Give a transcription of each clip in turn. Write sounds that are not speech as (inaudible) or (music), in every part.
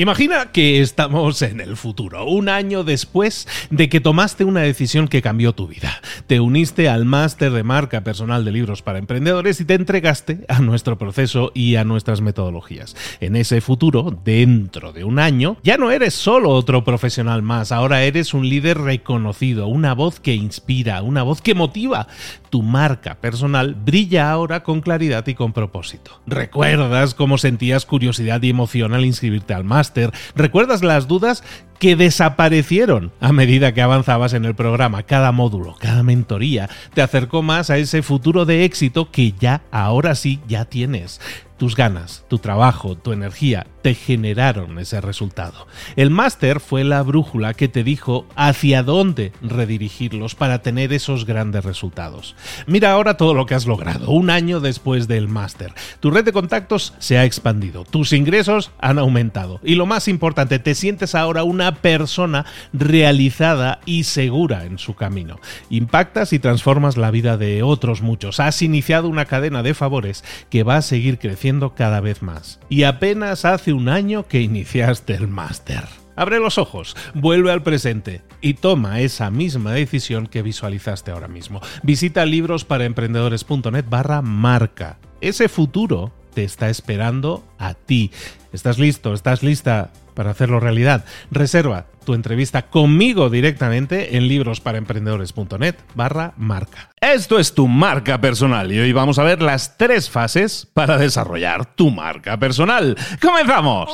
Imagina que estamos en el futuro, un año después de que tomaste una decisión que cambió tu vida. Te uniste al máster de marca personal de libros para emprendedores y te entregaste a nuestro proceso y a nuestras metodologías. En ese futuro, dentro de un año, ya no eres solo otro profesional más, ahora eres un líder reconocido, una voz que inspira, una voz que motiva. Tu marca personal brilla ahora con claridad y con propósito. ¿Recuerdas cómo sentías curiosidad y emoción al inscribirte al máster? ¿Recuerdas las dudas que desaparecieron a medida que avanzabas en el programa? Cada módulo, cada mentoría te acercó más a ese futuro de éxito que ya, ahora sí, ya tienes. Tus ganas, tu trabajo, tu energía te generaron ese resultado. El máster fue la brújula que te dijo hacia dónde redirigirlos para tener esos grandes resultados. Mira ahora todo lo que has logrado, un año después del máster. Tu red de contactos se ha expandido, tus ingresos han aumentado y lo más importante, te sientes ahora una persona realizada y segura en su camino. Impactas y transformas la vida de otros muchos. Has iniciado una cadena de favores que va a seguir creciendo cada vez más. Y apenas hace un año que iniciaste el máster. Abre los ojos, vuelve al presente y toma esa misma decisión que visualizaste ahora mismo. Visita librosparaemprendedores.net barra marca. Ese futuro te está esperando a ti. ¿Estás listo? ¿Estás lista para hacerlo realidad? Reserva tu entrevista conmigo directamente en librosparaemprendedores.net barra marca. Esto es tu marca personal y hoy vamos a ver las tres fases para desarrollar tu marca personal. ¡Comenzamos!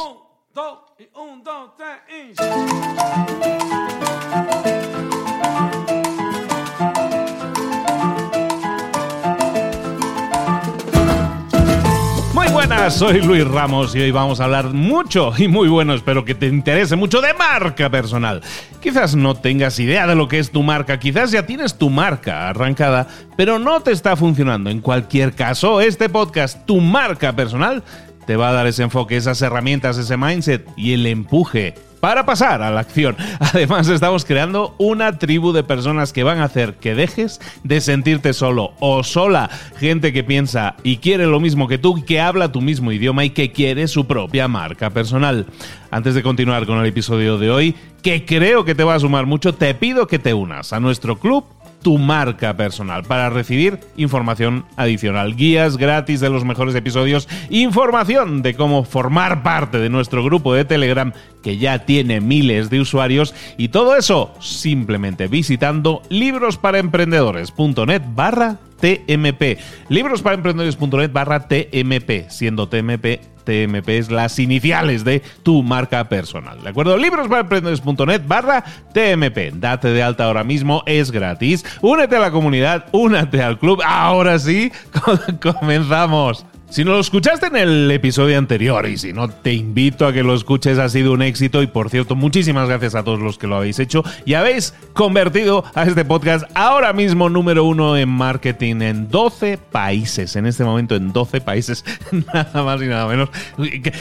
Soy Luis Ramos y hoy vamos a hablar mucho y muy bueno, espero que te interese mucho de marca personal. Quizás no tengas idea de lo que es tu marca, quizás ya tienes tu marca arrancada, pero no te está funcionando. En cualquier caso, este podcast, tu marca personal, te va a dar ese enfoque, esas herramientas, ese mindset y el empuje para pasar a la acción. (laughs) Además, estamos creando una tribu de personas que van a hacer que dejes de sentirte solo o sola. Gente que piensa y quiere lo mismo que tú, que habla tu mismo idioma y que quiere su propia marca personal. Antes de continuar con el episodio de hoy, que creo que te va a sumar mucho, te pido que te unas a nuestro club tu marca personal. Para recibir información adicional, guías gratis de los mejores episodios, información de cómo formar parte de nuestro grupo de Telegram que ya tiene miles de usuarios y todo eso simplemente visitando librosparaemprendedores.net barra TMP. Librosparaemprendedores.net barra TMP, siendo TMP TMP es las iniciales de tu marca personal. ¿De acuerdo? Librosparaemprendedores.net barra TMP. Date de alta ahora mismo, es gratis. Únete a la comunidad, únete al club. Ahora sí, (laughs) comenzamos. Si no lo escuchaste en el episodio anterior y si no te invito a que lo escuches, ha sido un éxito y por cierto, muchísimas gracias a todos los que lo habéis hecho y habéis convertido a este podcast ahora mismo número uno en marketing en 12 países, en este momento en 12 países, (laughs) nada más y nada menos,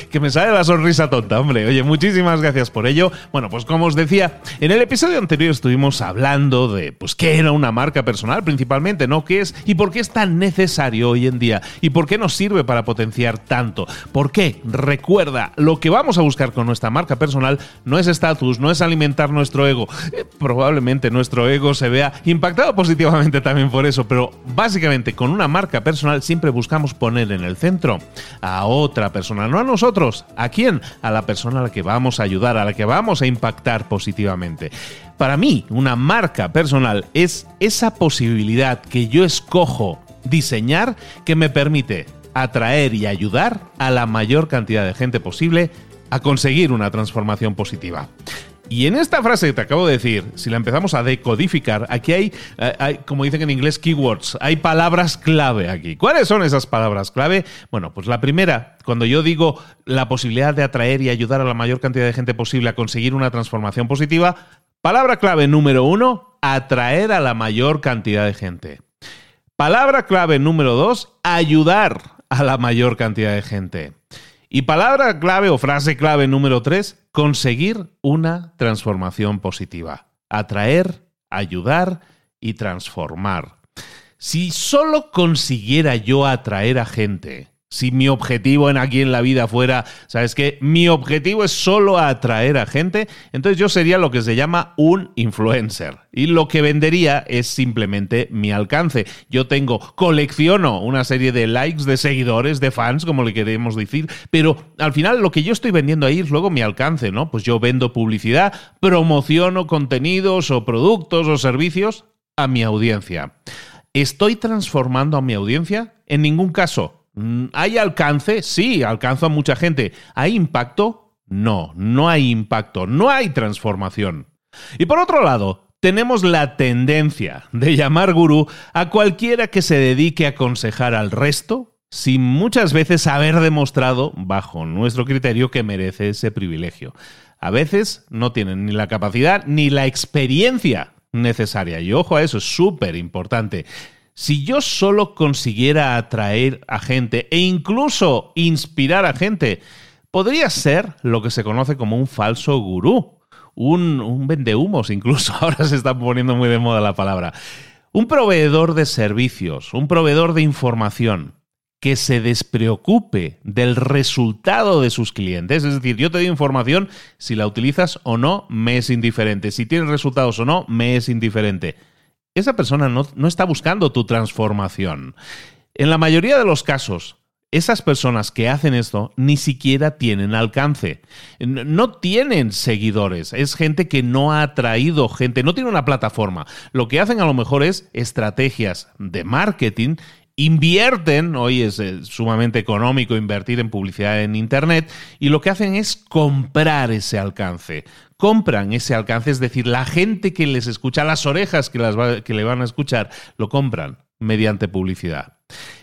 que, me sale la sonrisa tonta, hombre. Oye, muchísimas gracias por ello. Bueno, pues como os decía, en el episodio anterior estuvimos hablando de, pues, qué era una marca personal principalmente, ¿no? ¿Qué es y por qué es tan necesario hoy en día y por qué nos sirve para potenciar tanto. ¿Por qué? Recuerda, lo que vamos a buscar con nuestra marca personal no es estatus, no es alimentar nuestro ego. Eh, probablemente nuestro ego se vea impactado positivamente también por eso, pero básicamente con una marca personal siempre buscamos poner en el centro a otra persona, no a nosotros. ¿A quién? A la persona a la que vamos a ayudar, a la que vamos a impactar positivamente. Para mí, una marca personal es esa posibilidad que yo escojo diseñar que me permite atraer y ayudar a la mayor cantidad de gente posible a conseguir una transformación positiva. Y en esta frase que te acabo de decir, si la empezamos a decodificar, aquí hay, eh, hay, como dicen en inglés, keywords, hay palabras clave aquí. ¿Cuáles son esas palabras clave? Bueno, pues la primera, cuando yo digo la posibilidad de atraer y ayudar a la mayor cantidad de gente posible a conseguir una transformación positiva, palabra clave número uno, atraer a la mayor cantidad de gente. Palabra clave número dos, ayudar a la mayor cantidad de gente. Y palabra clave o frase clave número tres, conseguir una transformación positiva. Atraer, ayudar y transformar. Si solo consiguiera yo atraer a gente si mi objetivo en aquí en la vida fuera, ¿sabes qué? Mi objetivo es solo atraer a gente, entonces yo sería lo que se llama un influencer. Y lo que vendería es simplemente mi alcance. Yo tengo, colecciono una serie de likes, de seguidores, de fans, como le queremos decir, pero al final lo que yo estoy vendiendo ahí es luego mi alcance, ¿no? Pues yo vendo publicidad, promociono contenidos o productos o servicios a mi audiencia. ¿Estoy transformando a mi audiencia? En ningún caso. Mm, ¿Hay alcance? Sí, alcanzo a mucha gente. ¿Hay impacto? No, no hay impacto, no hay transformación. Y por otro lado, tenemos la tendencia de llamar gurú a cualquiera que se dedique a aconsejar al resto sin muchas veces haber demostrado, bajo nuestro criterio, que merece ese privilegio. A veces no tienen ni la capacidad ni la experiencia necesaria. Y ojo a eso, es súper importante. Si yo solo consiguiera atraer a gente e incluso inspirar a gente, podría ser lo que se conoce como un falso gurú, un, un vendehumos incluso, (laughs) ahora se está poniendo muy de moda la palabra. Un proveedor de servicios, un proveedor de información que se despreocupe del resultado de sus clientes. Es decir, yo te doy información, si la utilizas o no, me es indiferente. Si tienes resultados o no, me es indiferente esa persona no, está buscando tu transformación. En la mayoría de los casos, esas personas que hacen esto ni siquiera tienen alcance. No tienen seguidores. Es gente que no ha atraído gente, no tiene una plataforma. Lo que hacen a lo mejor es estrategias de marketing. Invierten, hoy es eh, sumamente económico invertir en publicidad en Internet, y lo que hacen es comprar ese alcance compran ese alcance, es decir, la gente que les escucha, las orejas que, las que le van a escuchar, lo compran mediante publicidad.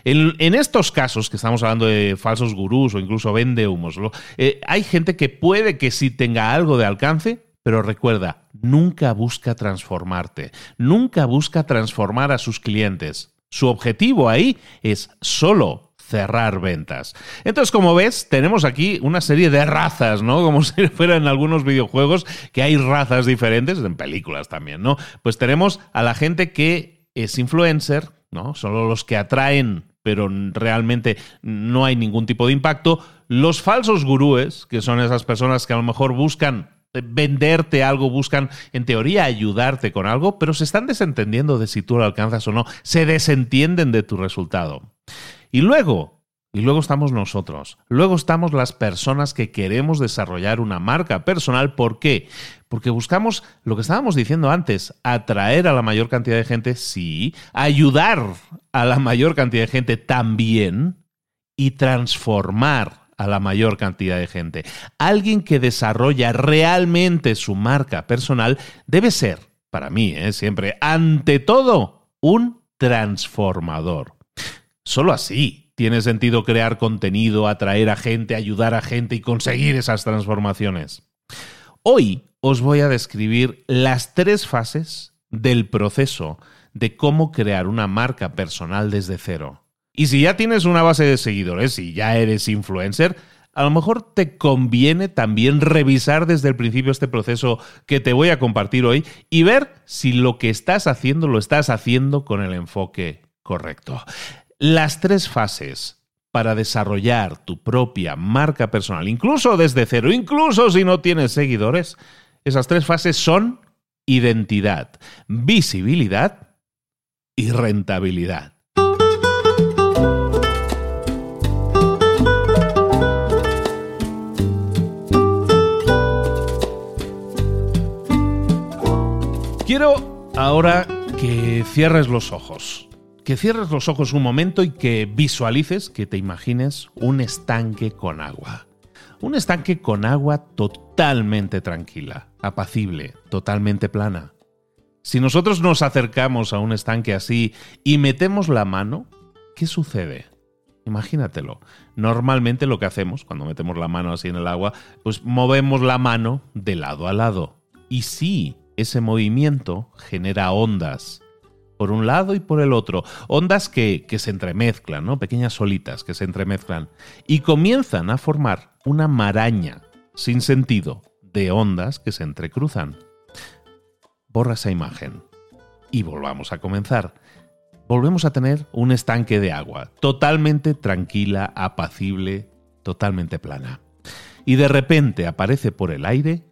En, estos casos, que estamos hablando de falsos gurús o incluso vende humos, eh, hay gente que puede que sí tenga algo de alcance, pero recuerda, nunca busca transformarte, nunca busca transformar a sus clientes. Su objetivo ahí es solo cerrar ventas. Entonces, como ves, tenemos aquí una serie de razas, ¿no? Como (laughs) si fuera en algunos videojuegos que hay razas diferentes, en películas también, ¿no? Pues tenemos a la gente que es influencer, ¿no? Solo los que atraen pero realmente no hay ningún tipo de impacto. Los falsos gurúes, que son esas personas que a lo mejor buscan venderte algo, buscan en teoría ayudarte con algo, pero se están desentendiendo de si tú lo alcanzas o no, se desentienden de tu resultado. Y luego, y luego estamos nosotros. Luego estamos las personas que queremos desarrollar una marca personal. ¿Por qué? Porque buscamos lo que estábamos diciendo antes, atraer a la mayor cantidad de gente, sí, ayudar a la mayor cantidad de gente también y transformar a la mayor cantidad de gente. Alguien que desarrolla realmente su marca personal debe ser, para mí, ¿eh? siempre, ante todo, un transformador. Solo así tiene sentido crear contenido, atraer a gente, ayudar a gente y conseguir esas transformaciones. Hoy os voy a describir las tres fases del proceso de cómo crear una marca personal desde cero. Y si ya tienes una base de seguidores y ya eres influencer, a lo mejor te conviene también revisar desde el principio este proceso que te voy a compartir hoy y ver si lo que estás haciendo lo estás haciendo con el enfoque correcto. Las tres fases para desarrollar tu propia marca personal, incluso desde cero, incluso si no tienes seguidores, esas tres fases son identidad, visibilidad y rentabilidad. Quiero ahora que cierres los ojos que cierres los ojos un momento y que visualices, que te imagines un estanque con agua. Un estanque con agua totalmente tranquila, apacible, totalmente plana. Si nosotros nos acercamos a un estanque así y metemos la mano, ¿qué sucede? Imagínatelo. Normalmente lo que hacemos cuando metemos la mano así en el agua, pues movemos la mano de lado a lado. Y sí, ese movimiento genera ondas por un lado y por el otro. Ondas que, se entremezclan, ¿no? Pequeñas olitas que se entremezclan. Y comienzan a formar una maraña sin sentido de ondas que se entrecruzan. Borra esa imagen. Y volvamos a comenzar. volvemos a tener un estanque de agua, totalmente tranquila, apacible, totalmente plana. Y de repente aparece por el aire,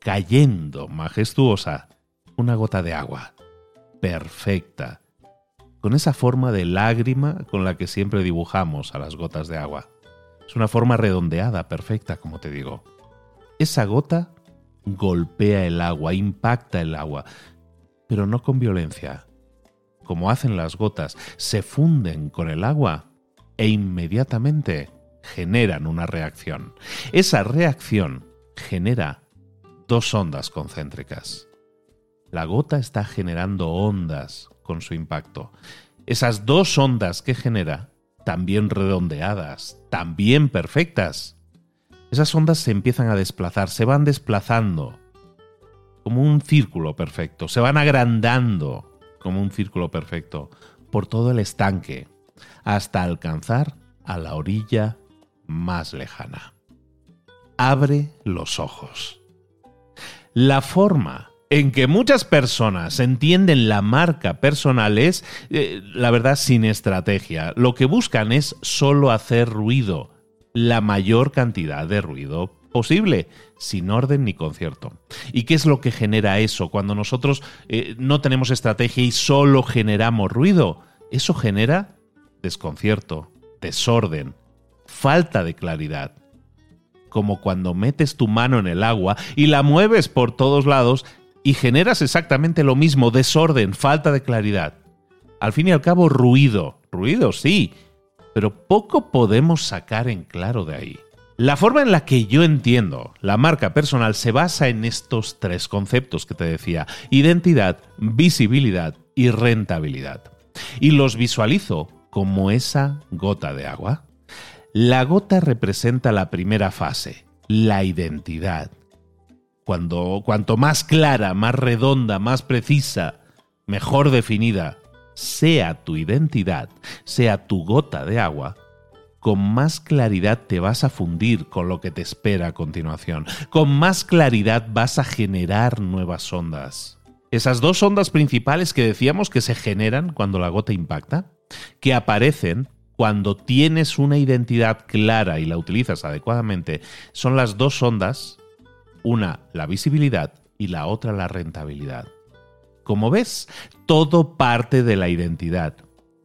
cayendo majestuosa, una gota de agua, perfecta, con esa forma de lágrima con la que siempre dibujamos a las gotas de agua. Es una forma redondeada, perfecta, como te digo. Esa gota golpea el agua, impacta el agua, pero no con violencia. Como hacen las gotas, se funden con el agua e inmediatamente generan una reacción. Esa reacción genera dos ondas concéntricas. La gota está generando ondas con su impacto. Esas dos ondas que genera, también redondeadas, también perfectas, esas ondas se empiezan a desplazar, se van desplazando como un círculo perfecto, se van agrandando como un círculo perfecto por todo el estanque hasta alcanzar a la orilla más lejana. Abre los ojos. La forma en que muchas personas entienden la marca personal es, eh, la verdad, sin estrategia. Lo que buscan es solo hacer ruido, la mayor cantidad de ruido posible, sin orden ni concierto. ¿Y qué es lo que genera eso cuando nosotros eh, no tenemos estrategia y solo generamos ruido? Eso genera desconcierto, desorden, falta de claridad. Como cuando metes tu mano en el agua y la mueves por todos lados y generas exactamente lo mismo, desorden, falta de claridad. Al fin y al cabo, ruido. Ruido, sí, pero poco podemos sacar en claro de ahí. La forma en la que yo entiendo la marca personal se basa en estos tres conceptos que te decía, identidad, visibilidad y rentabilidad. Y los visualizo como esa gota de agua. La gota representa la primera fase, la identidad. Cuando, cuanto más clara, más redonda, más precisa, mejor definida sea tu identidad, sea tu gota de agua, con más claridad te vas a fundir con lo que te espera a continuación. Con más claridad vas a generar nuevas ondas. Esas dos ondas principales que decíamos que se generan cuando la gota impacta, que aparecen cuando tienes una identidad clara y la utilizas adecuadamente, son las dos ondas una, la visibilidad y la otra, la rentabilidad. Como ves, todo parte de la identidad.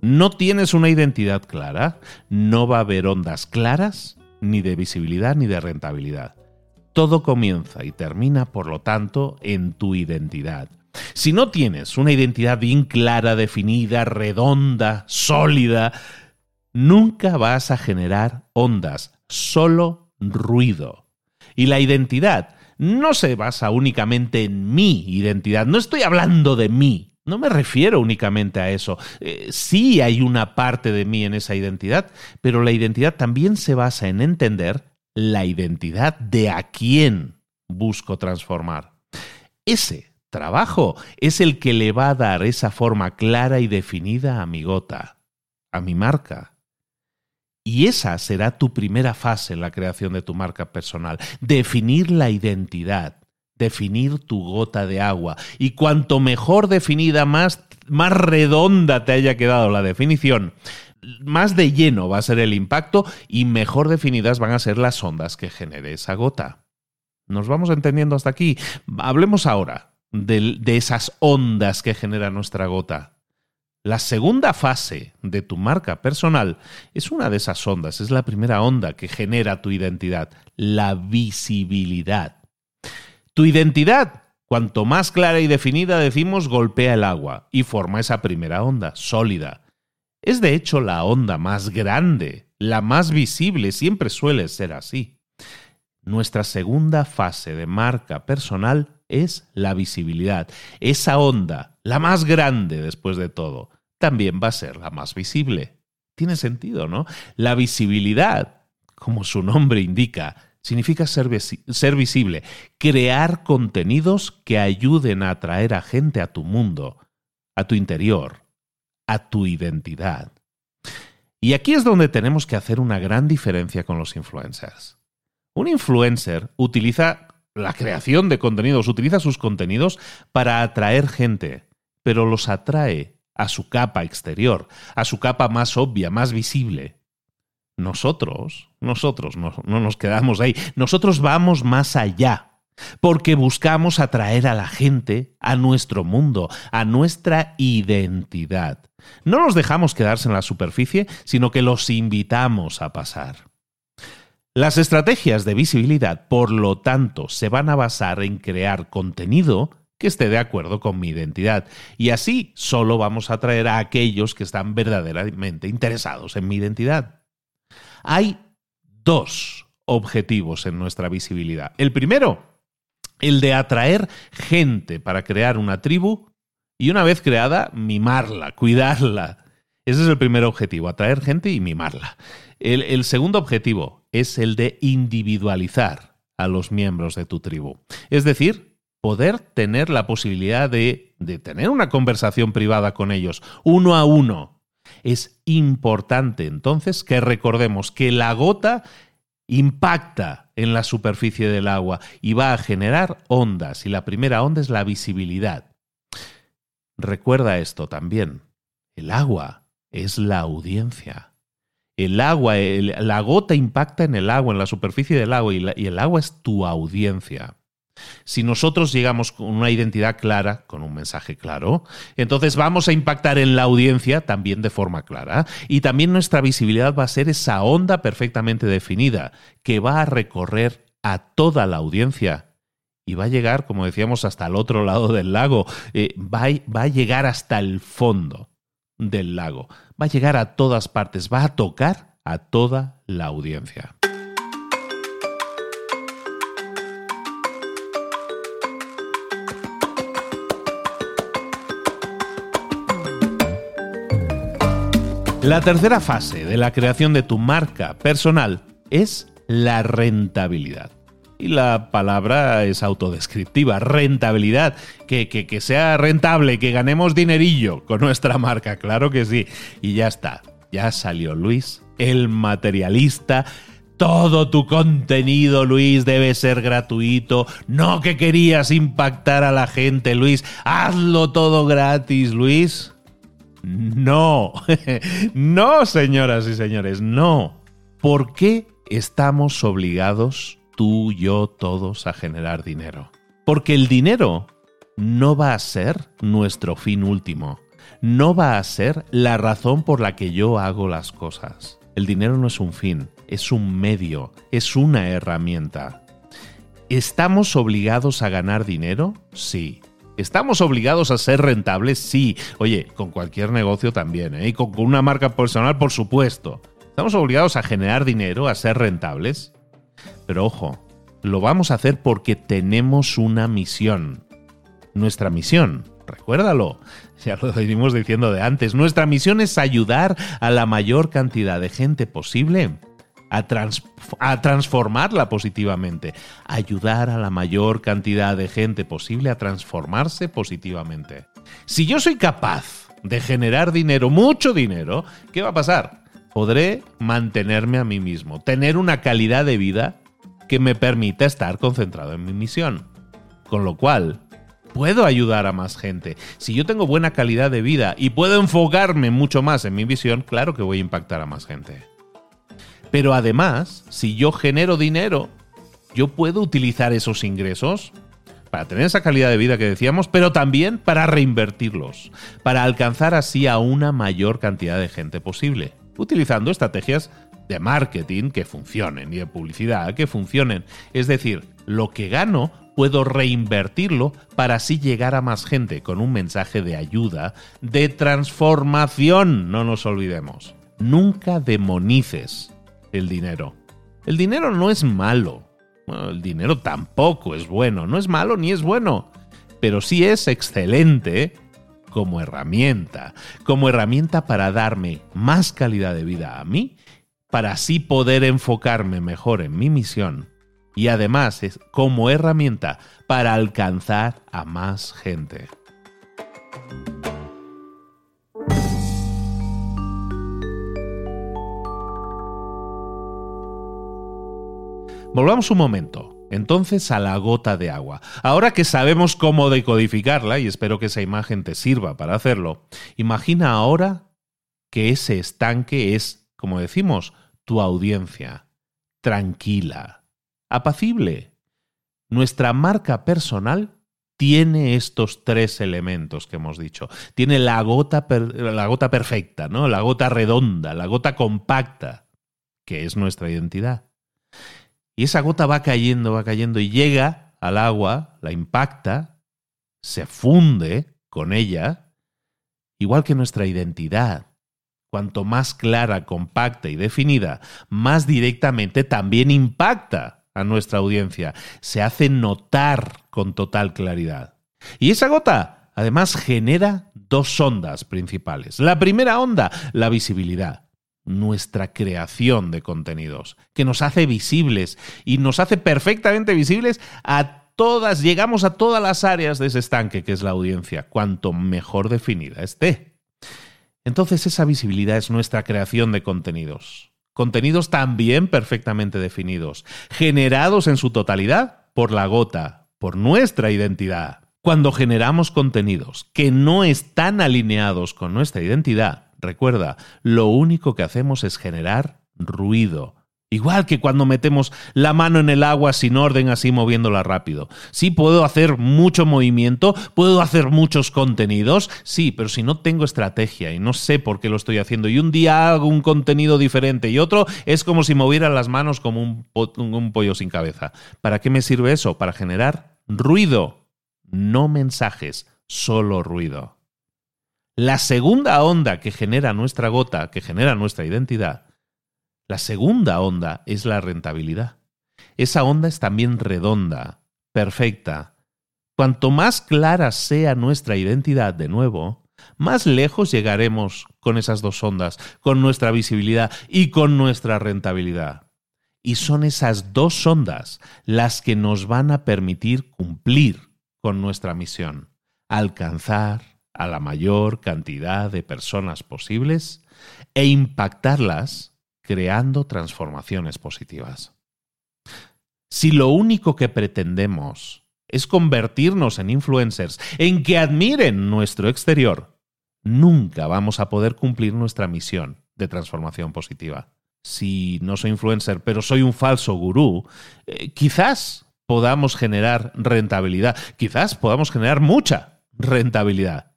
No tienes una identidad clara, no va a haber ondas claras, ni de visibilidad ni de rentabilidad. Todo comienza y termina, por lo tanto, en tu identidad. Si no tienes una identidad bien clara, definida, redonda, sólida, nunca vas a generar ondas, solo ruido. Y la identidad no se basa únicamente en mi identidad. No estoy hablando de mí. No me refiero únicamente a eso. Eh, sí hay una parte de mí en esa identidad, pero la identidad también se basa en entender la identidad de a quién busco transformar. Ese trabajo es el que le va a dar esa forma clara y definida a mi gota, a mi marca, y esa será tu primera fase en la creación de tu marca personal, definir la identidad, definir tu gota de agua. Y cuanto mejor definida, más, más redonda te haya quedado la definición, más de lleno va a ser el impacto y mejor definidas van a ser las ondas que genere esa gota. ¿Nos vamos entendiendo hasta aquí? Hablemos ahora de, de esas ondas que genera nuestra gota. La segunda fase de tu marca personal es una de esas ondas, es la primera onda que genera tu identidad, la visibilidad. Tu identidad, cuanto más clara y definida decimos, golpea el agua y forma esa primera onda, sólida. Es de hecho la onda más grande, la más visible, siempre suele ser así. Nuestra segunda fase de marca personal es la visibilidad. Esa onda, la más grande después de todo, también va a ser la más visible. Tiene sentido, ¿no? La visibilidad, como su nombre indica, significa ser, visible, crear contenidos que ayuden a atraer a gente a tu mundo, a tu interior, a tu identidad. Y aquí es donde tenemos que hacer una gran diferencia con los influencers. Un influencer utiliza la creación de contenidos, utiliza sus contenidos para atraer gente, pero los atrae a su capa exterior, a su capa más obvia, más visible. Nosotros, nosotros no, no nos quedamos ahí, nosotros vamos más allá porque buscamos atraer a la gente a nuestro mundo, a nuestra identidad. No los dejamos quedarse en la superficie, sino que los invitamos a pasar. Las estrategias de visibilidad, por lo tanto, se van a basar en crear contenido que esté de acuerdo con mi identidad. Y así solo vamos a atraer a aquellos que están verdaderamente interesados en mi identidad. Hay dos objetivos en nuestra visibilidad. El primero el de atraer gente para crear una tribu y una vez creada, mimarla, cuidarla. Ese es el primer objetivo, atraer gente y mimarla. El, segundo objetivo es el de individualizar a los miembros de tu tribu. Es decir, poder tener la posibilidad de, de tener una conversación privada con ellos, uno a uno. Es importante entonces que recordemos que la gota impacta en la superficie del agua y va a generar ondas. Y la primera onda es la visibilidad. Recuerda esto también. El agua es la audiencia. El agua, la gota impacta en el agua, en la superficie del agua, y, y el agua es tu audiencia. Si nosotros llegamos con una identidad clara, con un mensaje claro, entonces vamos a impactar en la audiencia también de forma clara. Y también nuestra visibilidad va a ser esa onda perfectamente definida que va a recorrer a toda la audiencia y va a llegar, como decíamos, hasta el otro lado del lago, eh, va, va a llegar hasta el fondo del lago, va a llegar a todas partes, va a tocar a toda la audiencia. La tercera fase de la creación de tu marca personal es la rentabilidad. Y la palabra es autodescriptiva, rentabilidad, que, que, sea rentable, que ganemos dinerillo con nuestra marca, claro que sí. Y ya está, ya salió Luis, el materialista. Todo tu contenido, Luis, debe ser gratuito. No que querías impactar a la gente, Luis. Hazlo todo gratis, Luis. No, (laughs) no, señoras y señores, no. ¿Por qué estamos obligados, tú, yo, todos, a generar dinero? Porque el dinero no va a ser nuestro fin último, no va a ser la razón por la que yo hago las cosas. El dinero no es un fin, es un medio, es una herramienta. ¿Estamos obligados a ganar dinero? Sí. ¿Estamos obligados a ser rentables? Sí. Oye, con cualquier negocio también, ¿eh? Y con, una marca personal, por supuesto. ¿Estamos obligados a generar dinero, a ser rentables? Pero ojo, lo vamos a hacer porque tenemos una misión. Nuestra misión, recuérdalo, (laughs) ya lo venimos diciendo de antes, nuestra misión es ayudar a la mayor cantidad de gente posible a, transformarla positivamente, ayudar a la mayor cantidad de gente posible a transformarse positivamente. Si yo soy capaz de generar dinero, mucho dinero, ¿qué va a pasar? Podré mantenerme a mí mismo, tener una calidad de vida que me permita estar concentrado en mi misión. Con lo cual, puedo ayudar a más gente. Si yo tengo buena calidad de vida y puedo enfocarme mucho más en mi visión, claro que voy a impactar a más gente. Pero además, si yo genero dinero, yo puedo utilizar esos ingresos para tener esa calidad de vida que decíamos, pero también para reinvertirlos, para alcanzar así a una mayor cantidad de gente posible, utilizando estrategias de marketing que funcionen y de publicidad que funcionen. Es decir, lo que gano puedo reinvertirlo para así llegar a más gente con un mensaje de ayuda, de transformación, no nos olvidemos. Nunca demonices el dinero. El dinero no es malo. el dinero tampoco es bueno. No es malo ni es bueno. Pero sí es excelente como herramienta. Como herramienta para darme más calidad de vida a mí, para así poder enfocarme mejor en mi misión. Y además es como herramienta para alcanzar a más gente. Volvamos un momento. entonces a la gota de agua. Ahora que sabemos cómo decodificarla, y espero que esa imagen te sirva para hacerlo, imagina ahora que ese estanque es, como decimos, tu audiencia, tranquila, apacible. Nuestra marca personal tiene estos tres elementos que hemos dicho. Tiene la gota, la gota perfecta, ¿no? la gota redonda, la gota compacta, que es nuestra identidad. Y esa gota va cayendo, va cayendo y llega al agua, la impacta, se funde con ella, igual que nuestra identidad. Cuanto más clara, compacta y definida, más directamente también impacta a nuestra audiencia, se hace notar con total claridad. Y esa gota, además, genera dos ondas principales. La primera onda, la visibilidad nuestra creación de contenidos, que nos hace visibles y nos hace perfectamente visibles a todas, llegamos a todas las áreas de ese estanque que es la audiencia, cuanto mejor definida esté. Entonces esa visibilidad es nuestra creación de contenidos. Contenidos también perfectamente definidos, generados en su totalidad por la gota, por nuestra identidad. Cuando generamos contenidos que no están alineados con nuestra identidad, Recuerda, lo único que hacemos es generar ruido. Igual que cuando metemos la mano en el agua sin orden así moviéndola rápido. Sí, puedo hacer mucho movimiento, puedo hacer muchos contenidos, sí, pero si no tengo estrategia y no sé por qué lo estoy haciendo y un día hago un contenido diferente y otro, es como si moviera las manos como un, un pollo sin cabeza. ¿Para qué me sirve eso? Para generar ruido, no mensajes, solo ruido. La segunda onda que genera nuestra gota, que genera nuestra identidad, la segunda onda es la rentabilidad. Esa onda es también redonda, perfecta. Cuanto más clara sea nuestra identidad de nuevo, más lejos llegaremos con esas dos ondas, con nuestra visibilidad y con nuestra rentabilidad. Y son esas dos ondas las que nos van a permitir cumplir con nuestra misión, alcanzar a la mayor cantidad de personas posibles e impactarlas creando transformaciones positivas. Si lo único que pretendemos es convertirnos en influencers, en que admiren nuestro exterior, nunca vamos a poder cumplir nuestra misión de transformación positiva. Si no soy influencer, pero soy un falso gurú, eh, quizás podamos generar rentabilidad, quizás podamos generar mucha rentabilidad,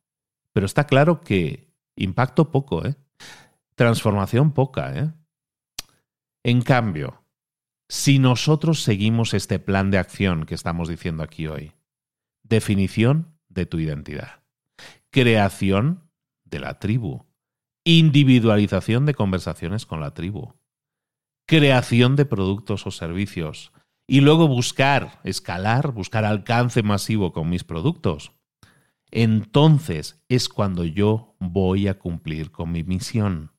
pero está claro que impacto poco, ¿eh? Transformación poca, ¿eh? En cambio, si nosotros seguimos este plan de acción que estamos diciendo aquí hoy, definición de tu identidad, creación de la tribu, individualización de conversaciones con la tribu, creación de productos o servicios, y luego buscar, escalar, buscar alcance masivo con mis productos, entonces es cuando yo voy a cumplir con mi misión.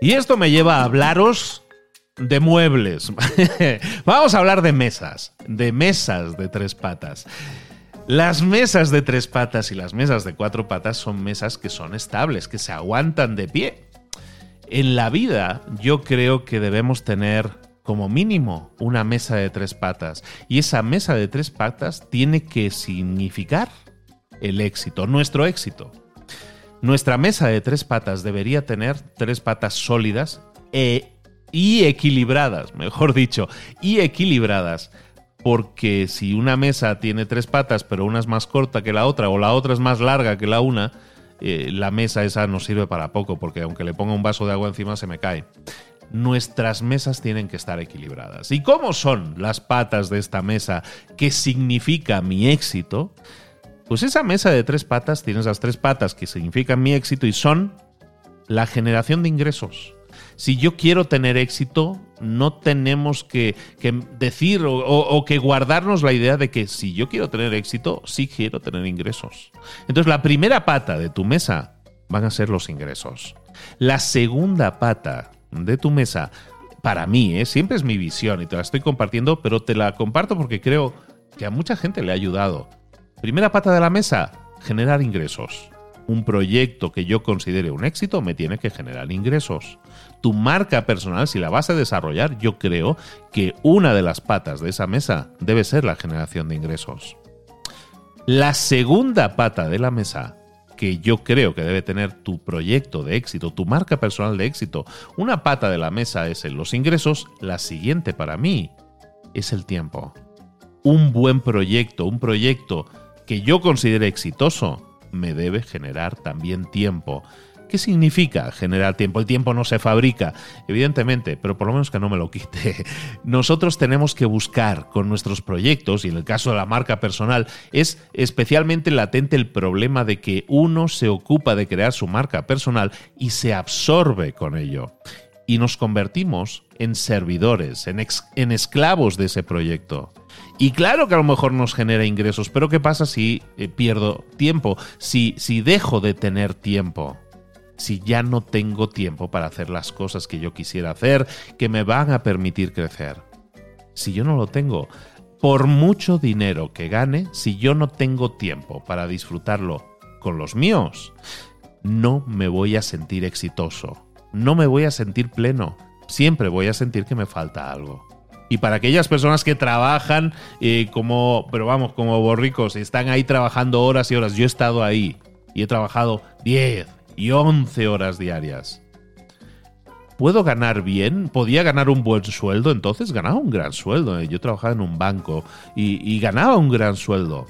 Y esto me lleva a hablaros de muebles. (laughs) Vamos a hablar de mesas, de mesas de tres patas. Las mesas de tres patas y las mesas de cuatro patas son mesas que son estables, que se aguantan de pie. En la vida yo creo que debemos tener como mínimo una mesa de tres patas. Y esa mesa de tres patas tiene que significar el éxito, nuestro éxito. Nuestra mesa de tres patas debería tener tres patas sólidas e, y equilibradas, mejor dicho, y equilibradas. Porque si una mesa tiene tres patas, pero una es más corta que la otra, o la otra es más larga que la una, eh, la mesa esa no sirve para poco, porque aunque le ponga un vaso de agua encima se me cae nuestras mesas tienen que estar equilibradas. ¿Y cómo son las patas de esta mesa? ¿Qué significa mi éxito? Pues esa mesa de tres patas tiene esas tres patas que significan mi éxito y son la generación de ingresos. Si yo quiero tener éxito, no tenemos que, decir o, o, que guardarnos la idea de que si yo quiero tener éxito, sí quiero tener ingresos. Entonces la primera pata de tu mesa van a ser los ingresos. La segunda pata de tu mesa, para mí, ¿eh? siempre es mi visión y te la estoy compartiendo, pero te la comparto porque creo que a mucha gente le ha ayudado. Primera pata de la mesa, generar ingresos. un proyecto que yo considere un éxito me tiene que generar ingresos. Tu marca personal, si la vas a desarrollar, yo creo que una de las patas de esa mesa debe ser la generación de ingresos. La segunda pata de la mesa que yo creo que debe tener tu proyecto de éxito, tu marca personal de éxito, una pata de la mesa es en los ingresos, la siguiente para mí es el tiempo. Un buen proyecto, un proyecto que yo considere exitoso, me debe generar también tiempo. ¿Qué significa generar tiempo? El tiempo no se fabrica, evidentemente, pero por lo menos que no me lo quite. (laughs) Nosotros tenemos que buscar con nuestros proyectos, y en el caso de la marca personal, es especialmente latente el problema de que uno se ocupa de crear su marca personal y se absorbe con ello. Y nos convertimos en servidores, en, esclavos de ese proyecto. Y claro que a lo mejor nos genera ingresos, pero ¿qué pasa si eh, pierdo tiempo? Si, si dejo de tener tiempo si ya no tengo tiempo para hacer las cosas que yo quisiera hacer, que me van a permitir crecer. Si yo no lo tengo, por mucho dinero que gane, si yo no tengo tiempo para disfrutarlo con los míos, no me voy a sentir exitoso, no me voy a sentir pleno, siempre voy a sentir que me falta algo. Y para aquellas personas que trabajan eh, como, pero vamos, como borricos, están ahí trabajando horas y horas. Yo he estado ahí y he trabajado 10 y 11 horas diarias. ¿Puedo ganar bien? ¿Podía ganar un buen sueldo? Entonces ganaba un gran sueldo. Eh. Yo trabajaba en un banco y, ganaba un gran sueldo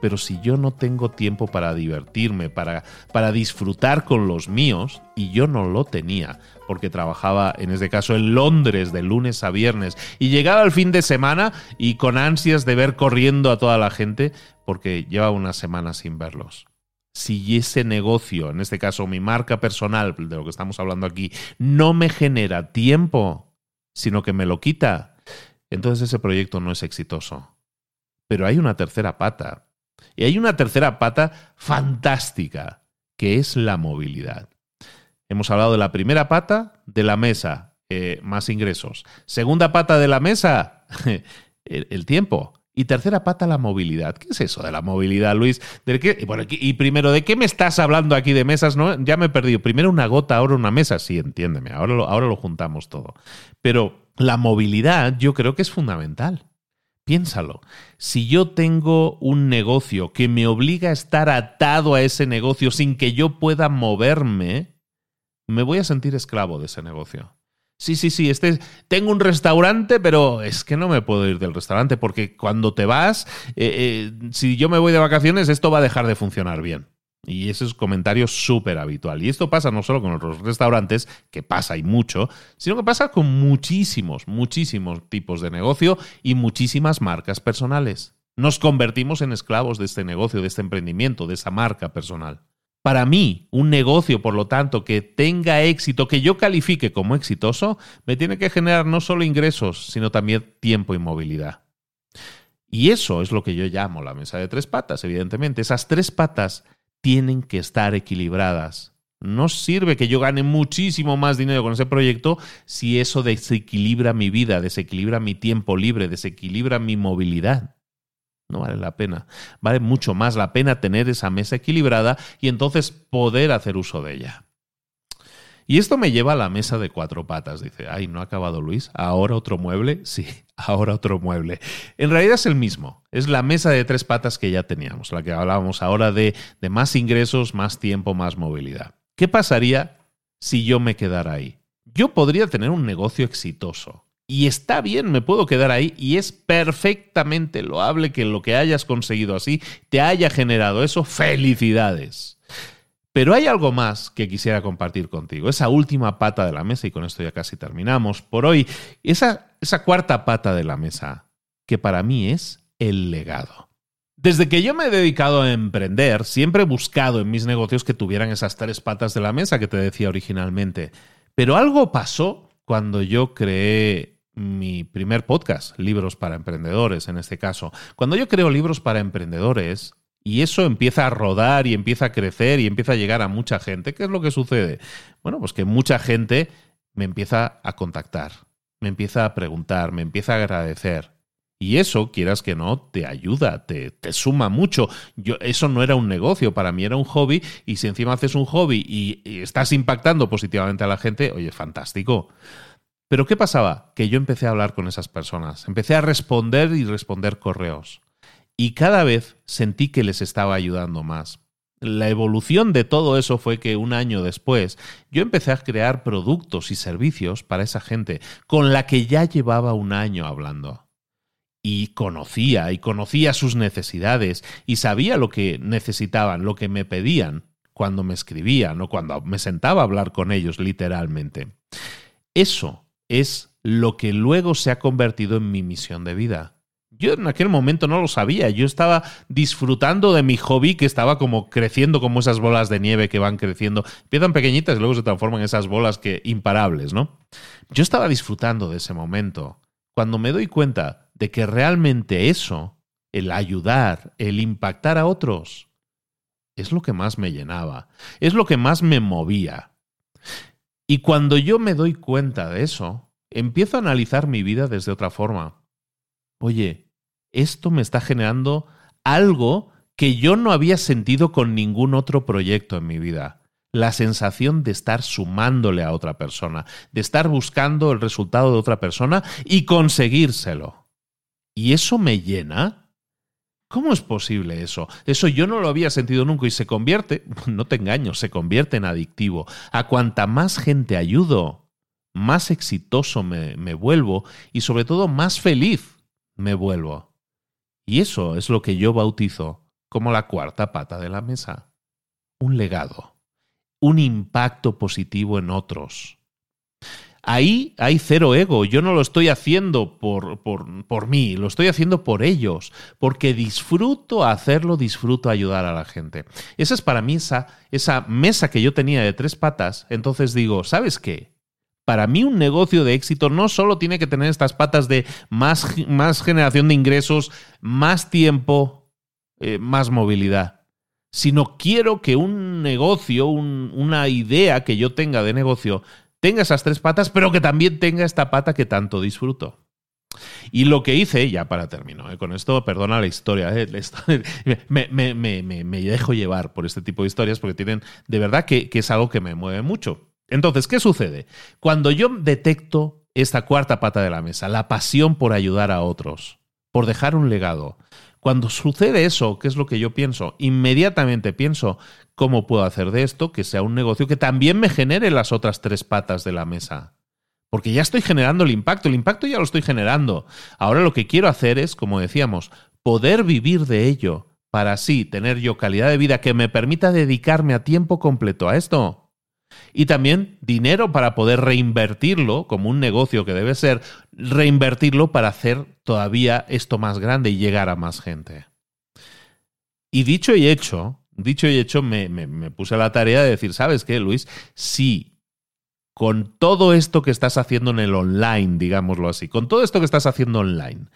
pero si yo no tengo tiempo para divertirme, para, para disfrutar con los míos, y yo no lo tenía, porque trabajaba en este caso en Londres de lunes a viernes, y llegaba el fin de semana y con ansias de ver corriendo a toda la gente, porque llevaba una semana sin verlos si ese negocio, en este caso mi marca personal, de lo que estamos hablando aquí, no me genera tiempo, sino que me lo quita, entonces ese proyecto no es exitoso. Pero hay una tercera pata, y hay una tercera pata fantástica, que es la movilidad. Hemos hablado de la primera pata, de la mesa, eh, más ingresos. Segunda pata de la mesa, (laughs) el, tiempo. Y tercera pata, la movilidad. ¿Qué es eso de la movilidad, Luis? ¿De qué? y primero, ¿de qué me estás hablando aquí de mesas? No, ya me he perdido. Primero una gota, ahora una mesa. Sí, entiéndeme. Ahora ahora lo juntamos todo. Pero la movilidad yo creo que es fundamental. Piénsalo, si yo tengo un negocio que me obliga a estar atado a ese negocio sin que yo pueda moverme, me voy a sentir esclavo de ese negocio. Sí, sí, sí, este, tengo un restaurante, pero es que no me puedo ir del restaurante porque cuando te vas, eh, eh, si yo me voy de vacaciones, esto va a dejar de funcionar bien. Y ese es un comentario súper habitual. Y esto pasa no solo con los restaurantes, que pasa y mucho, sino que pasa con muchísimos, muchísimos tipos de negocio y muchísimas marcas personales. Nos convertimos en esclavos de este negocio, de este emprendimiento, de esa marca personal. Para mí, un negocio, por lo tanto, que tenga éxito, que yo califique como exitoso, me tiene que generar no solo ingresos, sino también tiempo y movilidad. Y eso es lo que yo llamo la mesa de tres patas, evidentemente. Esas tres patas tienen que estar equilibradas. No sirve que yo gane muchísimo más dinero con ese proyecto si eso desequilibra mi vida, desequilibra mi tiempo libre, desequilibra mi movilidad. No vale la pena. Vale mucho más la pena tener esa mesa equilibrada y entonces poder hacer uso de ella. Y esto me lleva a la mesa de cuatro patas. Dice, ay, ¿no ha acabado Luis? ¿Ahora otro mueble? (laughs) Sí, ahora otro mueble. En realidad es el mismo. Es la mesa de tres patas que ya teníamos, la que hablábamos ahora de, de más ingresos, más tiempo, más movilidad. ¿Qué pasaría si yo me quedara ahí? Yo podría tener un negocio exitoso. Y está bien, me puedo quedar ahí y es perfectamente loable que lo que hayas conseguido así te haya generado eso. Felicidades. Pero hay algo más que quisiera compartir contigo, esa última pata de la mesa, y con esto ya casi terminamos por hoy, esa, esa cuarta pata de la mesa, que para mí es el legado. Desde que yo me he dedicado a emprender, siempre he buscado en mis negocios que tuvieran esas tres patas de la mesa que te decía originalmente. Pero algo pasó cuando yo creé mi primer podcast, Libros para Emprendedores en este caso. Cuando yo creo libros para emprendedores, y eso empieza a rodar y empieza a crecer y empieza a llegar a mucha gente, ¿qué es lo que sucede? Bueno, pues que mucha gente me empieza a contactar, me empieza a preguntar, me empieza a agradecer. Y eso, quieras que no, te ayuda, te, te, suma mucho. Yo, eso no era un negocio, para mí era un hobby, y si encima haces un hobby y, y estás impactando positivamente a la gente, oye, fantástico. Pero ¿qué pasaba? Que yo empecé a hablar con esas personas, empecé a responder y responder correos. Y cada vez sentí que les estaba ayudando más. La evolución de todo eso fue que un año después yo empecé a crear productos y servicios para esa gente con la que ya llevaba un año hablando. Y conocía y conocía sus necesidades y sabía lo que necesitaban, lo que me pedían cuando me escribían o cuando me sentaba a hablar con ellos literalmente. Eso es lo que luego se ha convertido en mi misión de vida. Yo en aquel momento no lo sabía, yo estaba disfrutando de mi hobby que estaba como creciendo como esas bolas de nieve que van creciendo, empiezan pequeñitas y luego se transforman en esas bolas que imparables, ¿no? Yo estaba disfrutando de ese momento. Cuando me doy cuenta de que realmente eso, el ayudar, el impactar a otros, es lo que más me llenaba, es lo que más me movía. Y cuando yo me doy cuenta de eso, empiezo a analizar mi vida desde otra forma. Oye, esto me está generando algo que yo no había sentido con ningún otro proyecto en mi vida. La sensación de estar sumándole a otra persona, de estar buscando el resultado de otra persona y conseguírselo. ¿Y eso me llena? ¿Cómo es posible eso? Eso yo no lo había sentido nunca y se convierte, (laughs) no te engaño, se convierte en adictivo. A cuanta más gente ayudo, más exitoso me, me vuelvo y sobre todo más feliz me vuelvo. Y eso es lo que yo bautizo como la cuarta pata de la mesa. Un legado, un impacto positivo en otros. Ahí hay cero ego. Yo no lo estoy haciendo por, por, por, mí, lo estoy haciendo por ellos, porque disfruto hacerlo, disfruto ayudar a la gente. Esa es para mí esa, esa mesa que yo tenía de tres patas. Entonces digo, ¿sabes qué? Para mí un negocio de éxito no solo tiene que tener estas patas de más, más generación de ingresos, más tiempo, eh, más movilidad, sino quiero que un negocio, un, una idea que yo tenga de negocio, tenga esas tres patas, pero que también tenga esta pata que tanto disfruto. Y lo que hice, ya para terminar, eh, con esto, perdona la historia, eh, (laughs) me, dejo llevar por este tipo de historias porque tienen, de verdad que es algo que me mueve mucho. Entonces, ¿qué sucede? Cuando yo detecto esta cuarta pata de la mesa, la pasión por ayudar a otros, por dejar un legado, cuando sucede eso, ¿qué es lo que yo pienso? Inmediatamente pienso, ¿cómo puedo hacer de esto que sea un negocio que también me genere las otras tres patas de la mesa? Porque ya estoy generando el impacto, el impacto ya lo estoy generando. Ahora lo que quiero hacer es, como decíamos, poder vivir de ello para así tener yo calidad de vida que me permita dedicarme a tiempo completo a esto y también dinero para poder reinvertirlo, como un negocio que debe ser, reinvertirlo para hacer todavía esto más grande y llegar a más gente. Y dicho y hecho, dicho y hecho, me, me, puse a la tarea de decir, ¿sabes qué, Luis? Si con todo esto que estás haciendo en el online, digámoslo así, con todo esto que estás haciendo online,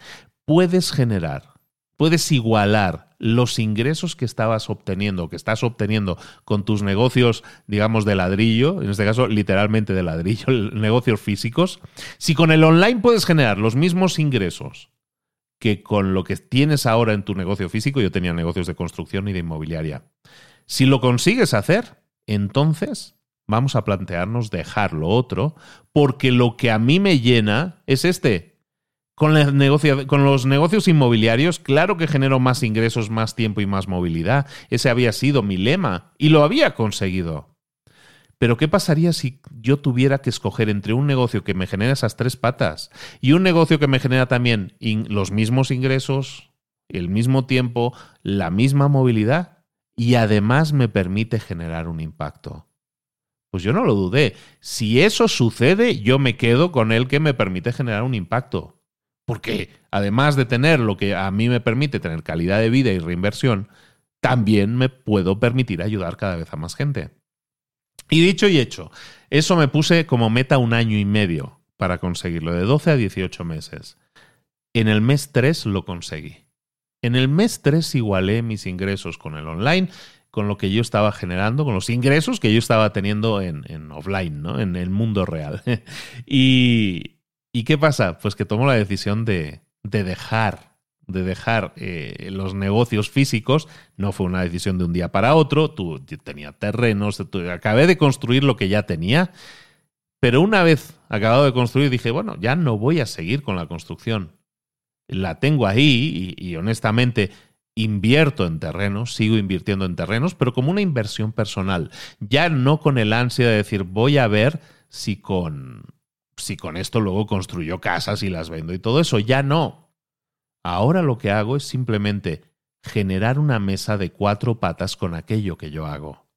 puedes generar, puedes igualar los ingresos que estabas obteniendo, que estás obteniendo con tus negocios, digamos, de ladrillo, en este caso literalmente de ladrillo, (laughs) negocios físicos, si con el online puedes generar los mismos ingresos que con lo que tienes ahora en tu negocio físico, yo tenía negocios de construcción y de inmobiliaria, si lo consigues hacer, entonces vamos a plantearnos dejar lo otro, porque lo que a mí me llena es este, con, los negocios inmobiliarios, claro que genero más ingresos, más tiempo y más movilidad. Ese había sido mi lema y lo había conseguido. Pero ¿qué pasaría si yo tuviera que escoger entre un negocio que me genera esas tres patas y un negocio que me genera también los mismos ingresos, el mismo tiempo, la misma movilidad y además me permite generar un impacto? Pues yo no lo dudé. Si eso sucede, yo me quedo con el que me permite generar un impacto. Porque además de tener lo que a mí me permite tener calidad de vida y reinversión, también me puedo permitir ayudar cada vez a más gente. Y dicho y hecho, eso me puse como meta un año y medio para conseguirlo, de 12 a 18 meses. En el mes 3 lo conseguí. En el mes 3 igualé mis ingresos con el online, con lo que yo estaba generando, con los ingresos que yo estaba teniendo en, en offline, ¿no? en el mundo real. (laughs) y, ¿Y qué pasa? Pues que tomo la decisión de, de dejar de dejar eh, los negocios físicos no fue una decisión de un día para otro. Tú tenía terrenos, acabé de construir lo que ya tenía, pero una vez acabado de construir dije, bueno, ya no voy a seguir con la construcción. La tengo ahí y honestamente invierto en terrenos, sigo invirtiendo en terrenos, pero como una inversión personal, ya no con el ansia de decir voy a ver si con si con esto luego construyo casas y las vendo y todo eso, ya no. Ahora lo que hago es simplemente generar una mesa de cuatro patas con aquello que yo hago.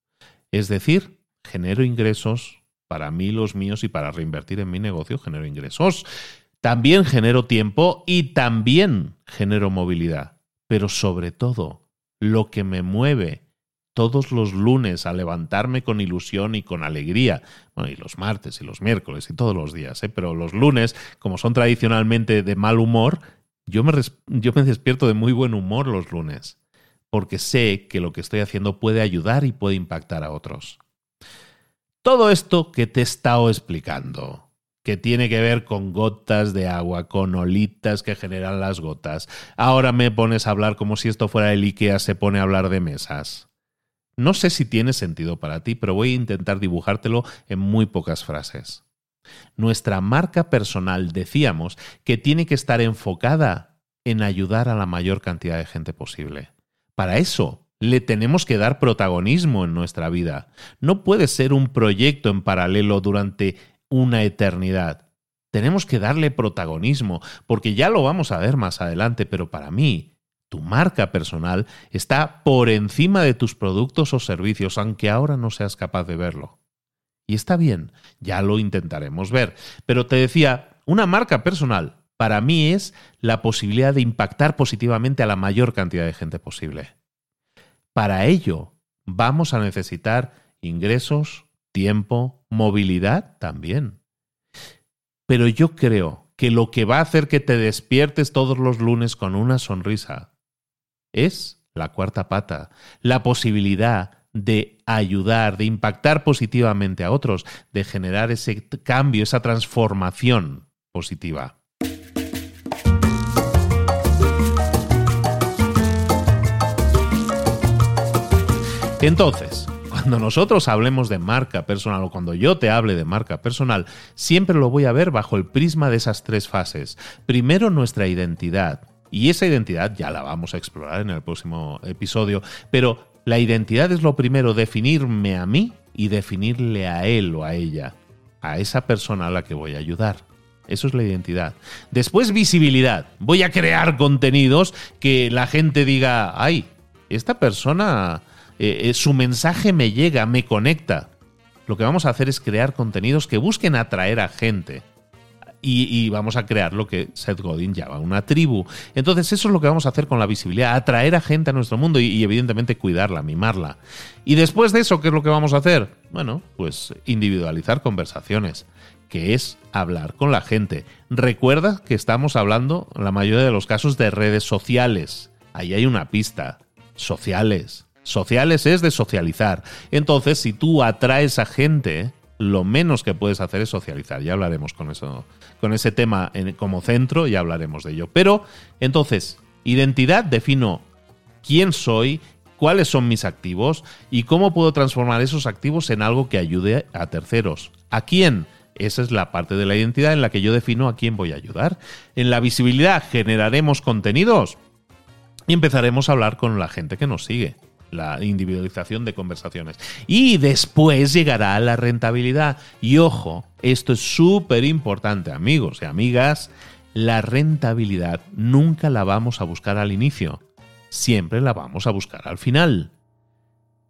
Es decir, genero ingresos para mí, los míos y para reinvertir en mi negocio, genero ingresos. También genero tiempo y también genero movilidad. Pero sobre todo, lo que me mueve todos los lunes a levantarme con ilusión y con alegría, bueno, y los martes y los miércoles y todos los días, ¿eh? pero los lunes, como son tradicionalmente de mal humor, yo me, yo me despierto de muy buen humor los lunes, porque sé que lo que estoy haciendo puede ayudar y puede impactar a otros. Todo esto que te he estado explicando, que tiene que ver con gotas de agua, con olitas que generan las gotas, ahora me pones a hablar como si esto fuera el IKEA se pone a hablar de mesas. No sé si tiene sentido para ti, pero voy a intentar dibujártelo en muy pocas frases. Nuestra marca personal, decíamos, que tiene que estar enfocada en ayudar a la mayor cantidad de gente posible. Para eso, le tenemos que dar protagonismo en nuestra vida. No puede ser un proyecto en paralelo durante una eternidad. Tenemos que darle protagonismo, porque ya lo vamos a ver más adelante, pero para mí, tu marca personal está por encima de tus productos o servicios, aunque ahora no seas capaz de verlo. Y está bien, ya lo intentaremos ver. Pero te decía, una marca personal para mí es la posibilidad de impactar positivamente a la mayor cantidad de gente posible. Para ello vamos a necesitar ingresos, tiempo, movilidad también. Pero yo creo que lo que va a hacer que te despiertes todos los lunes con una sonrisa es la cuarta pata, la posibilidad de ayudar, de impactar positivamente a otros, de generar ese cambio, esa transformación positiva. Entonces, cuando nosotros hablemos de marca personal o cuando yo te hable de marca personal, siempre lo voy a ver bajo el prisma de esas tres fases. Primero, nuestra identidad. Y esa identidad ya la vamos a explorar en el próximo episodio, pero la identidad es lo primero, definirme a mí y definirle a él o a ella, a esa persona a la que voy a ayudar. Eso es la identidad. Después visibilidad. Voy a crear contenidos que la gente diga, ay, esta persona, eh, eh, su mensaje me llega, me conecta. Lo que vamos a hacer es crear contenidos que busquen atraer a gente y, vamos a crear lo que Seth Godin llama una tribu. Entonces eso es lo que vamos a hacer con la visibilidad, atraer a gente a nuestro mundo y, evidentemente cuidarla, mimarla. Y después de eso, ¿qué es lo que vamos a hacer? Bueno, pues individualizar conversaciones que es hablar con la gente. Recuerda que estamos hablando, en la mayoría de los casos, de redes sociales. Ahí hay una pista. Sociales. Sociales es de socializar. Entonces, si tú atraes a gente, lo menos que puedes hacer es socializar. Ya hablaremos con eso con ese tema como centro y hablaremos de ello. Pero entonces, identidad defino quién soy, cuáles son mis activos y cómo puedo transformar esos activos en algo que ayude a terceros. ¿A quién? Esa es la parte de la identidad en la que yo defino a quién voy a ayudar. En la visibilidad generaremos contenidos y empezaremos a hablar con la gente que nos sigue la individualización de conversaciones. Y después llegará la rentabilidad. Y ojo, esto es súper importante, amigos y amigas, la rentabilidad nunca la vamos a buscar al inicio, siempre la vamos a buscar al final.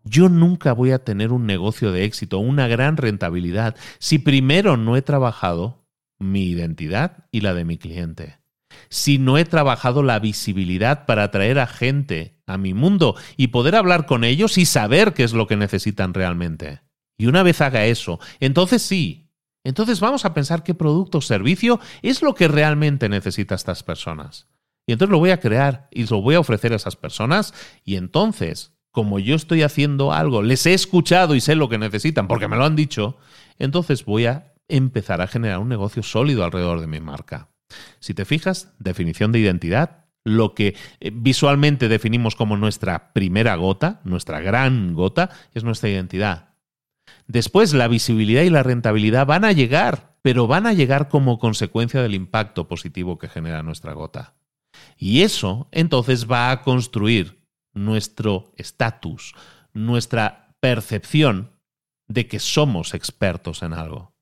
Yo nunca voy a tener un negocio de éxito, una gran rentabilidad, si primero no he trabajado mi identidad y la de mi cliente si no he trabajado la visibilidad para atraer a gente a mi mundo y poder hablar con ellos y saber qué es lo que necesitan realmente. Y una vez haga eso, entonces sí, entonces vamos a pensar qué producto o servicio es lo que realmente necesitan estas personas. Y entonces lo voy a crear y lo voy a ofrecer a esas personas y entonces, como yo estoy haciendo algo, les he escuchado y sé lo que necesitan porque me lo han dicho, entonces voy a empezar a generar un negocio sólido alrededor de mi marca. Si te fijas, definición de identidad, lo que eh, visualmente definimos como nuestra primera gota, nuestra gran gota, es nuestra identidad. Después, la visibilidad y la rentabilidad van a llegar, pero van a llegar como consecuencia del impacto positivo que genera nuestra gota. Y eso entonces va a construir nuestro estatus, nuestra percepción de que somos expertos en algo.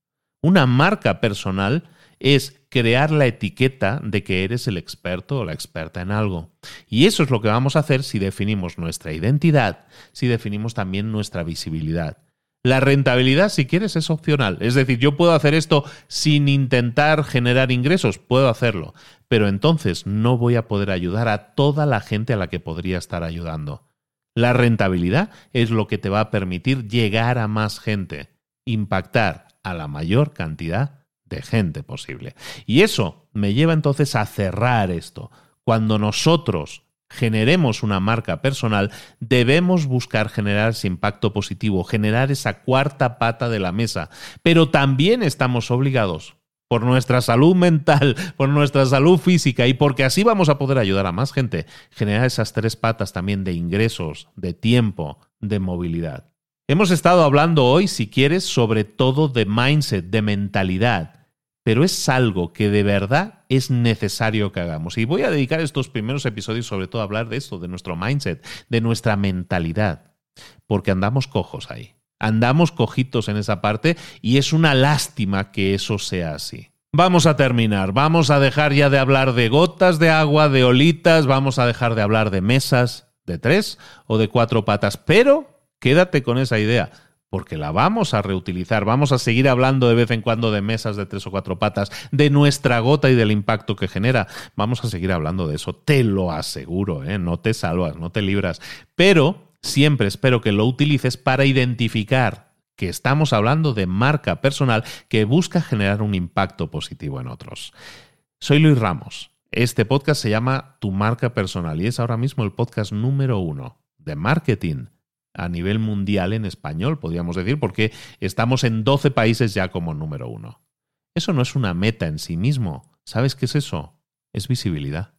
Una marca personal es crear la etiqueta de que eres el experto o la experta en algo. Y eso es lo que vamos a hacer si definimos nuestra identidad, si definimos también nuestra visibilidad. La rentabilidad, si quieres, es opcional. Es decir, yo puedo hacer esto sin intentar generar ingresos, puedo hacerlo, pero entonces no voy a poder ayudar a toda la gente a la que podría estar ayudando. La rentabilidad es lo que te va a permitir llegar a más gente, impactar a la mayor cantidad de gente posible. Y eso me lleva entonces a cerrar esto. Cuando nosotros generemos una marca personal, debemos buscar generar ese impacto positivo, generar esa cuarta pata de la mesa. Pero también estamos obligados por nuestra salud mental, (laughs) por nuestra salud física y porque así vamos a poder ayudar a más gente, generar esas tres patas también de ingresos, de tiempo, de movilidad. Hemos estado hablando hoy, si quieres, sobre todo de mindset, de mentalidad pero es algo que de verdad es necesario que hagamos. Y voy a dedicar estos primeros episodios sobre todo a hablar de esto, de nuestro mindset, de nuestra mentalidad, porque andamos cojos ahí. Andamos cojitos en esa parte y es una lástima que eso sea así. Vamos a terminar, vamos a dejar ya de hablar de gotas de agua, de olitas, vamos a dejar de hablar de mesas de tres o de cuatro patas, pero quédate con esa idea porque la vamos a reutilizar. Vamos a seguir hablando de vez en cuando de mesas de tres o cuatro patas, de nuestra gota y del impacto que genera. Vamos a seguir hablando de eso, te lo aseguro, ¿eh? no te salvas, no te libras. Pero siempre espero que lo utilices para identificar que estamos hablando de marca personal que busca generar un impacto positivo en otros. Soy Luis Ramos. Este podcast se llama Tu marca personal y es ahora mismo el podcast número uno de marketing a nivel mundial en español, podríamos decir, porque estamos en 12 países ya como número uno. Eso no es una meta en sí mismo. ¿Sabes qué es eso? Es visibilidad.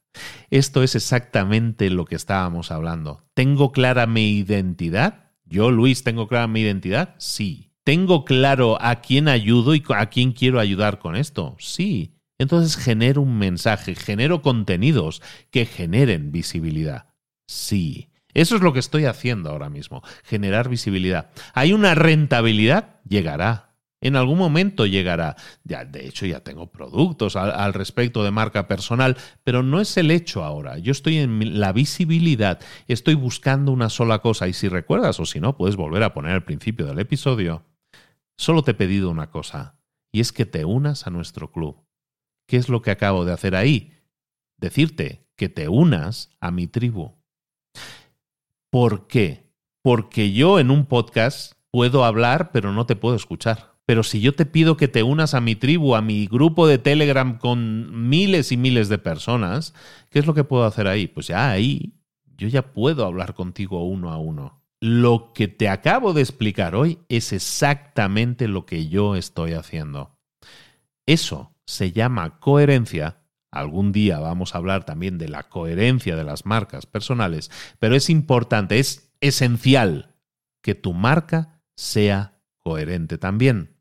Esto es exactamente lo que estábamos hablando. ¿Tengo clara mi identidad? Yo, Luis, ¿tengo clara mi identidad? Sí. ¿Tengo claro a quién ayudo y a quién quiero ayudar con esto? Sí. Entonces genero un mensaje, genero contenidos que generen visibilidad. Sí. Eso es lo que estoy haciendo ahora mismo, generar visibilidad. ¿Hay una rentabilidad? Llegará. En algún momento llegará. Ya, de hecho, ya tengo productos al, respecto de marca personal, pero no es el hecho ahora. Yo estoy en la visibilidad, estoy buscando una sola cosa. Y si recuerdas, o si no, puedes volver a poner al principio del episodio. Solo te he pedido una cosa, y es que te unas a nuestro club. ¿Qué es lo que acabo de hacer ahí? Decirte que te unas a mi tribu. ¿Por qué? Porque yo en un podcast puedo hablar, pero no te puedo escuchar. Pero si yo te pido que te unas a mi tribu, a mi grupo de Telegram con miles y miles de personas, ¿qué es lo que puedo hacer ahí? Pues ya ahí yo ya puedo hablar contigo uno a uno. Lo que te acabo de explicar hoy es exactamente lo que yo estoy haciendo. Eso se llama coherencia Algún día vamos a hablar también de la coherencia de las marcas personales, pero es importante, es esencial que tu marca sea coherente también.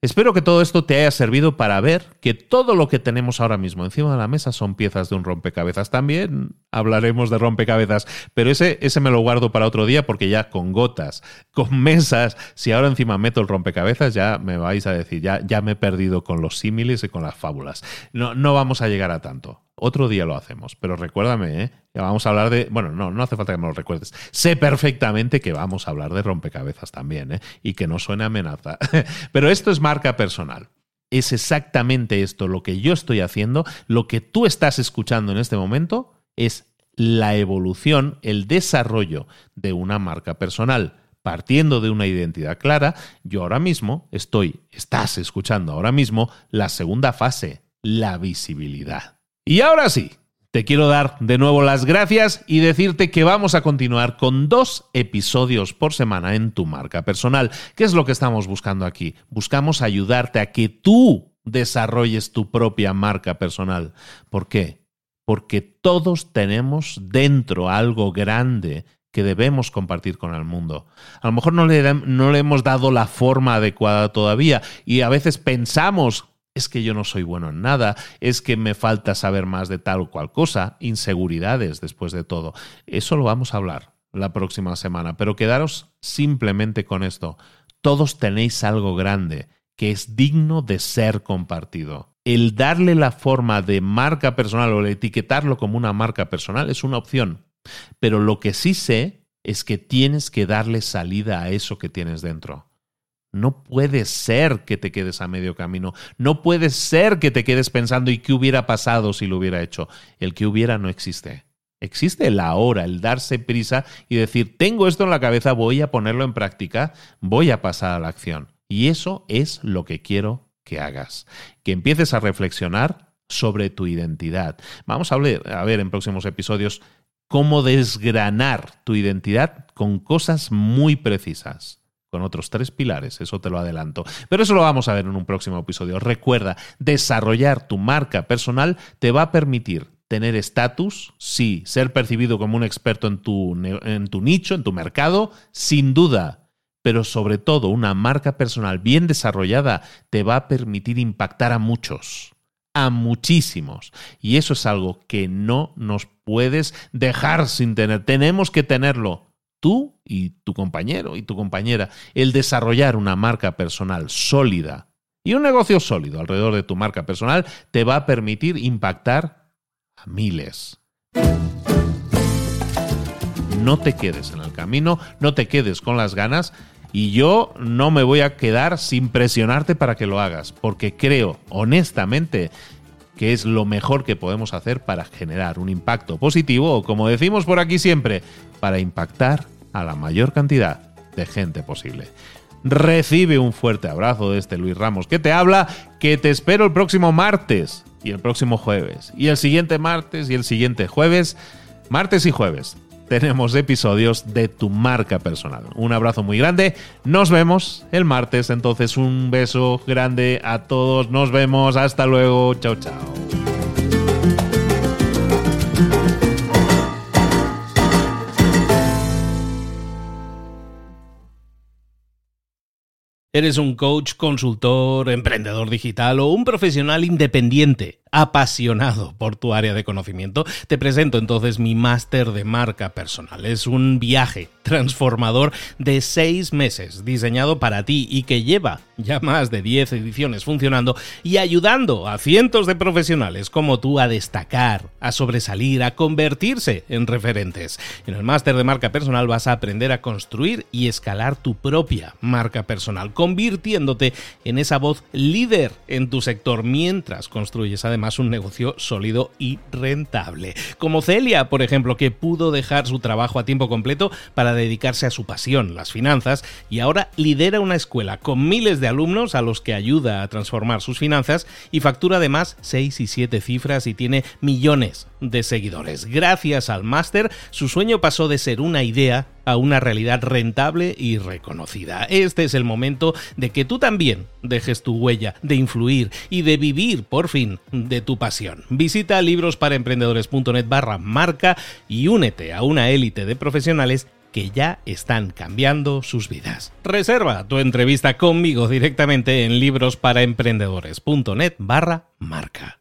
Espero que todo esto te haya servido para ver que todo lo que tenemos ahora mismo encima de la mesa son piezas de un rompecabezas. También hablaremos de rompecabezas, pero ese, ese me lo guardo para otro día porque ya con gotas, con mesas, si ahora encima meto el rompecabezas, ya me vais a decir, ya, ya me he perdido con los símiles y con las fábulas. No, no vamos a llegar a tanto. Otro día lo hacemos, pero recuérdame, ¿eh? vamos a hablar de... Bueno, no, no hace falta que me lo recuerdes. Sé perfectamente que vamos a hablar de rompecabezas también, ¿eh? y que no suene amenaza. (laughs) pero esto es marca personal. Es exactamente esto lo que yo estoy haciendo, lo que tú estás escuchando en este momento es la evolución, el desarrollo de una marca personal. Partiendo de una identidad clara, yo ahora mismo estoy, estás escuchando ahora mismo la segunda fase, la visibilidad. Y ahora sí, te quiero dar de nuevo las gracias y decirte que vamos a continuar con dos episodios por semana en tu marca personal. ¿Qué es lo que estamos buscando aquí? Buscamos ayudarte a que tú desarrolles tu propia marca personal. ¿Por qué? Porque todos tenemos dentro algo grande que debemos compartir con el mundo. A lo mejor no le, no le hemos dado la forma adecuada todavía y a veces pensamos es que yo no soy bueno en nada, es que me falta saber más de tal o cual cosa, inseguridades después de todo. Eso lo vamos a hablar la próxima semana, pero quedaros simplemente con esto. Todos tenéis algo grande que es digno de ser compartido. El darle la forma de marca personal o el etiquetarlo como una marca personal es una opción, pero lo que sí sé es que tienes que darle salida a eso que tienes dentro. No puede ser que te quedes a medio camino. No puede ser que te quedes pensando y qué hubiera pasado si lo hubiera hecho. El que hubiera no existe. Existe el ahora, el darse prisa y decir, tengo esto en la cabeza, voy a ponerlo en práctica, voy a pasar a la acción. Y eso es lo que quiero que hagas. Que empieces a reflexionar sobre tu identidad. Vamos a a ver en próximos episodios cómo desgranar tu identidad con cosas muy precisas con otros tres pilares, eso te lo adelanto. Pero eso lo vamos a ver en un próximo episodio. Recuerda, desarrollar tu marca personal te va a permitir tener estatus, sí, ser percibido como un experto en tu, en tu nicho, en tu mercado, sin duda. Pero sobre todo, una marca personal bien desarrollada te va a permitir impactar a muchos, a muchísimos. Y eso es algo que no nos puedes dejar sin tener. Tenemos que tenerlo tú y tu compañero y tu compañera, el desarrollar una marca personal sólida y un negocio sólido alrededor de tu marca personal te va a permitir impactar a miles. No te quedes en el camino, no te quedes con las ganas y yo no me voy a quedar sin presionarte para que lo hagas, porque creo honestamente que es lo mejor que podemos hacer para generar un impacto positivo o, como decimos por aquí siempre, para impactar a la mayor cantidad de gente posible. Recibe un fuerte abrazo de este Luis Ramos que te habla, que te espero el próximo martes y el próximo jueves y el siguiente martes y el siguiente jueves, martes y jueves. Tenemos episodios de tu marca personal. Un abrazo muy grande. Nos vemos el martes. Entonces un beso grande a todos. Nos vemos. Hasta luego. Chao, chao. ¿Eres un coach, consultor, emprendedor digital o un profesional independiente? Apasionado por tu área de conocimiento, te presento entonces mi máster de marca personal. Es un viaje transformador de seis meses diseñado para ti y que lleva ya más de 10 ediciones funcionando y ayudando a cientos de profesionales como tú a destacar, a sobresalir, a convertirse en referentes. En el máster de marca personal vas a aprender a construir y escalar tu propia marca personal, convirtiéndote en esa voz líder en tu sector mientras construyes además un negocio sólido y rentable. Como Celia, por ejemplo, que pudo dejar su trabajo a tiempo completo para dedicarse a su pasión, las finanzas, y ahora lidera una escuela con miles de alumnos a los que ayuda a transformar sus finanzas y factura además 6 y 7 cifras y tiene millones de seguidores. Gracias al máster, su sueño pasó de ser una idea a una realidad rentable y reconocida. Este es el momento de que tú también dejes tu huella, de influir y de vivir por fin de tu pasión. Visita librosparaemprendedores.net barra marca y únete a una élite de profesionales que ya están cambiando sus vidas. Reserva tu entrevista conmigo directamente en librosparaemprendedores.net barra marca.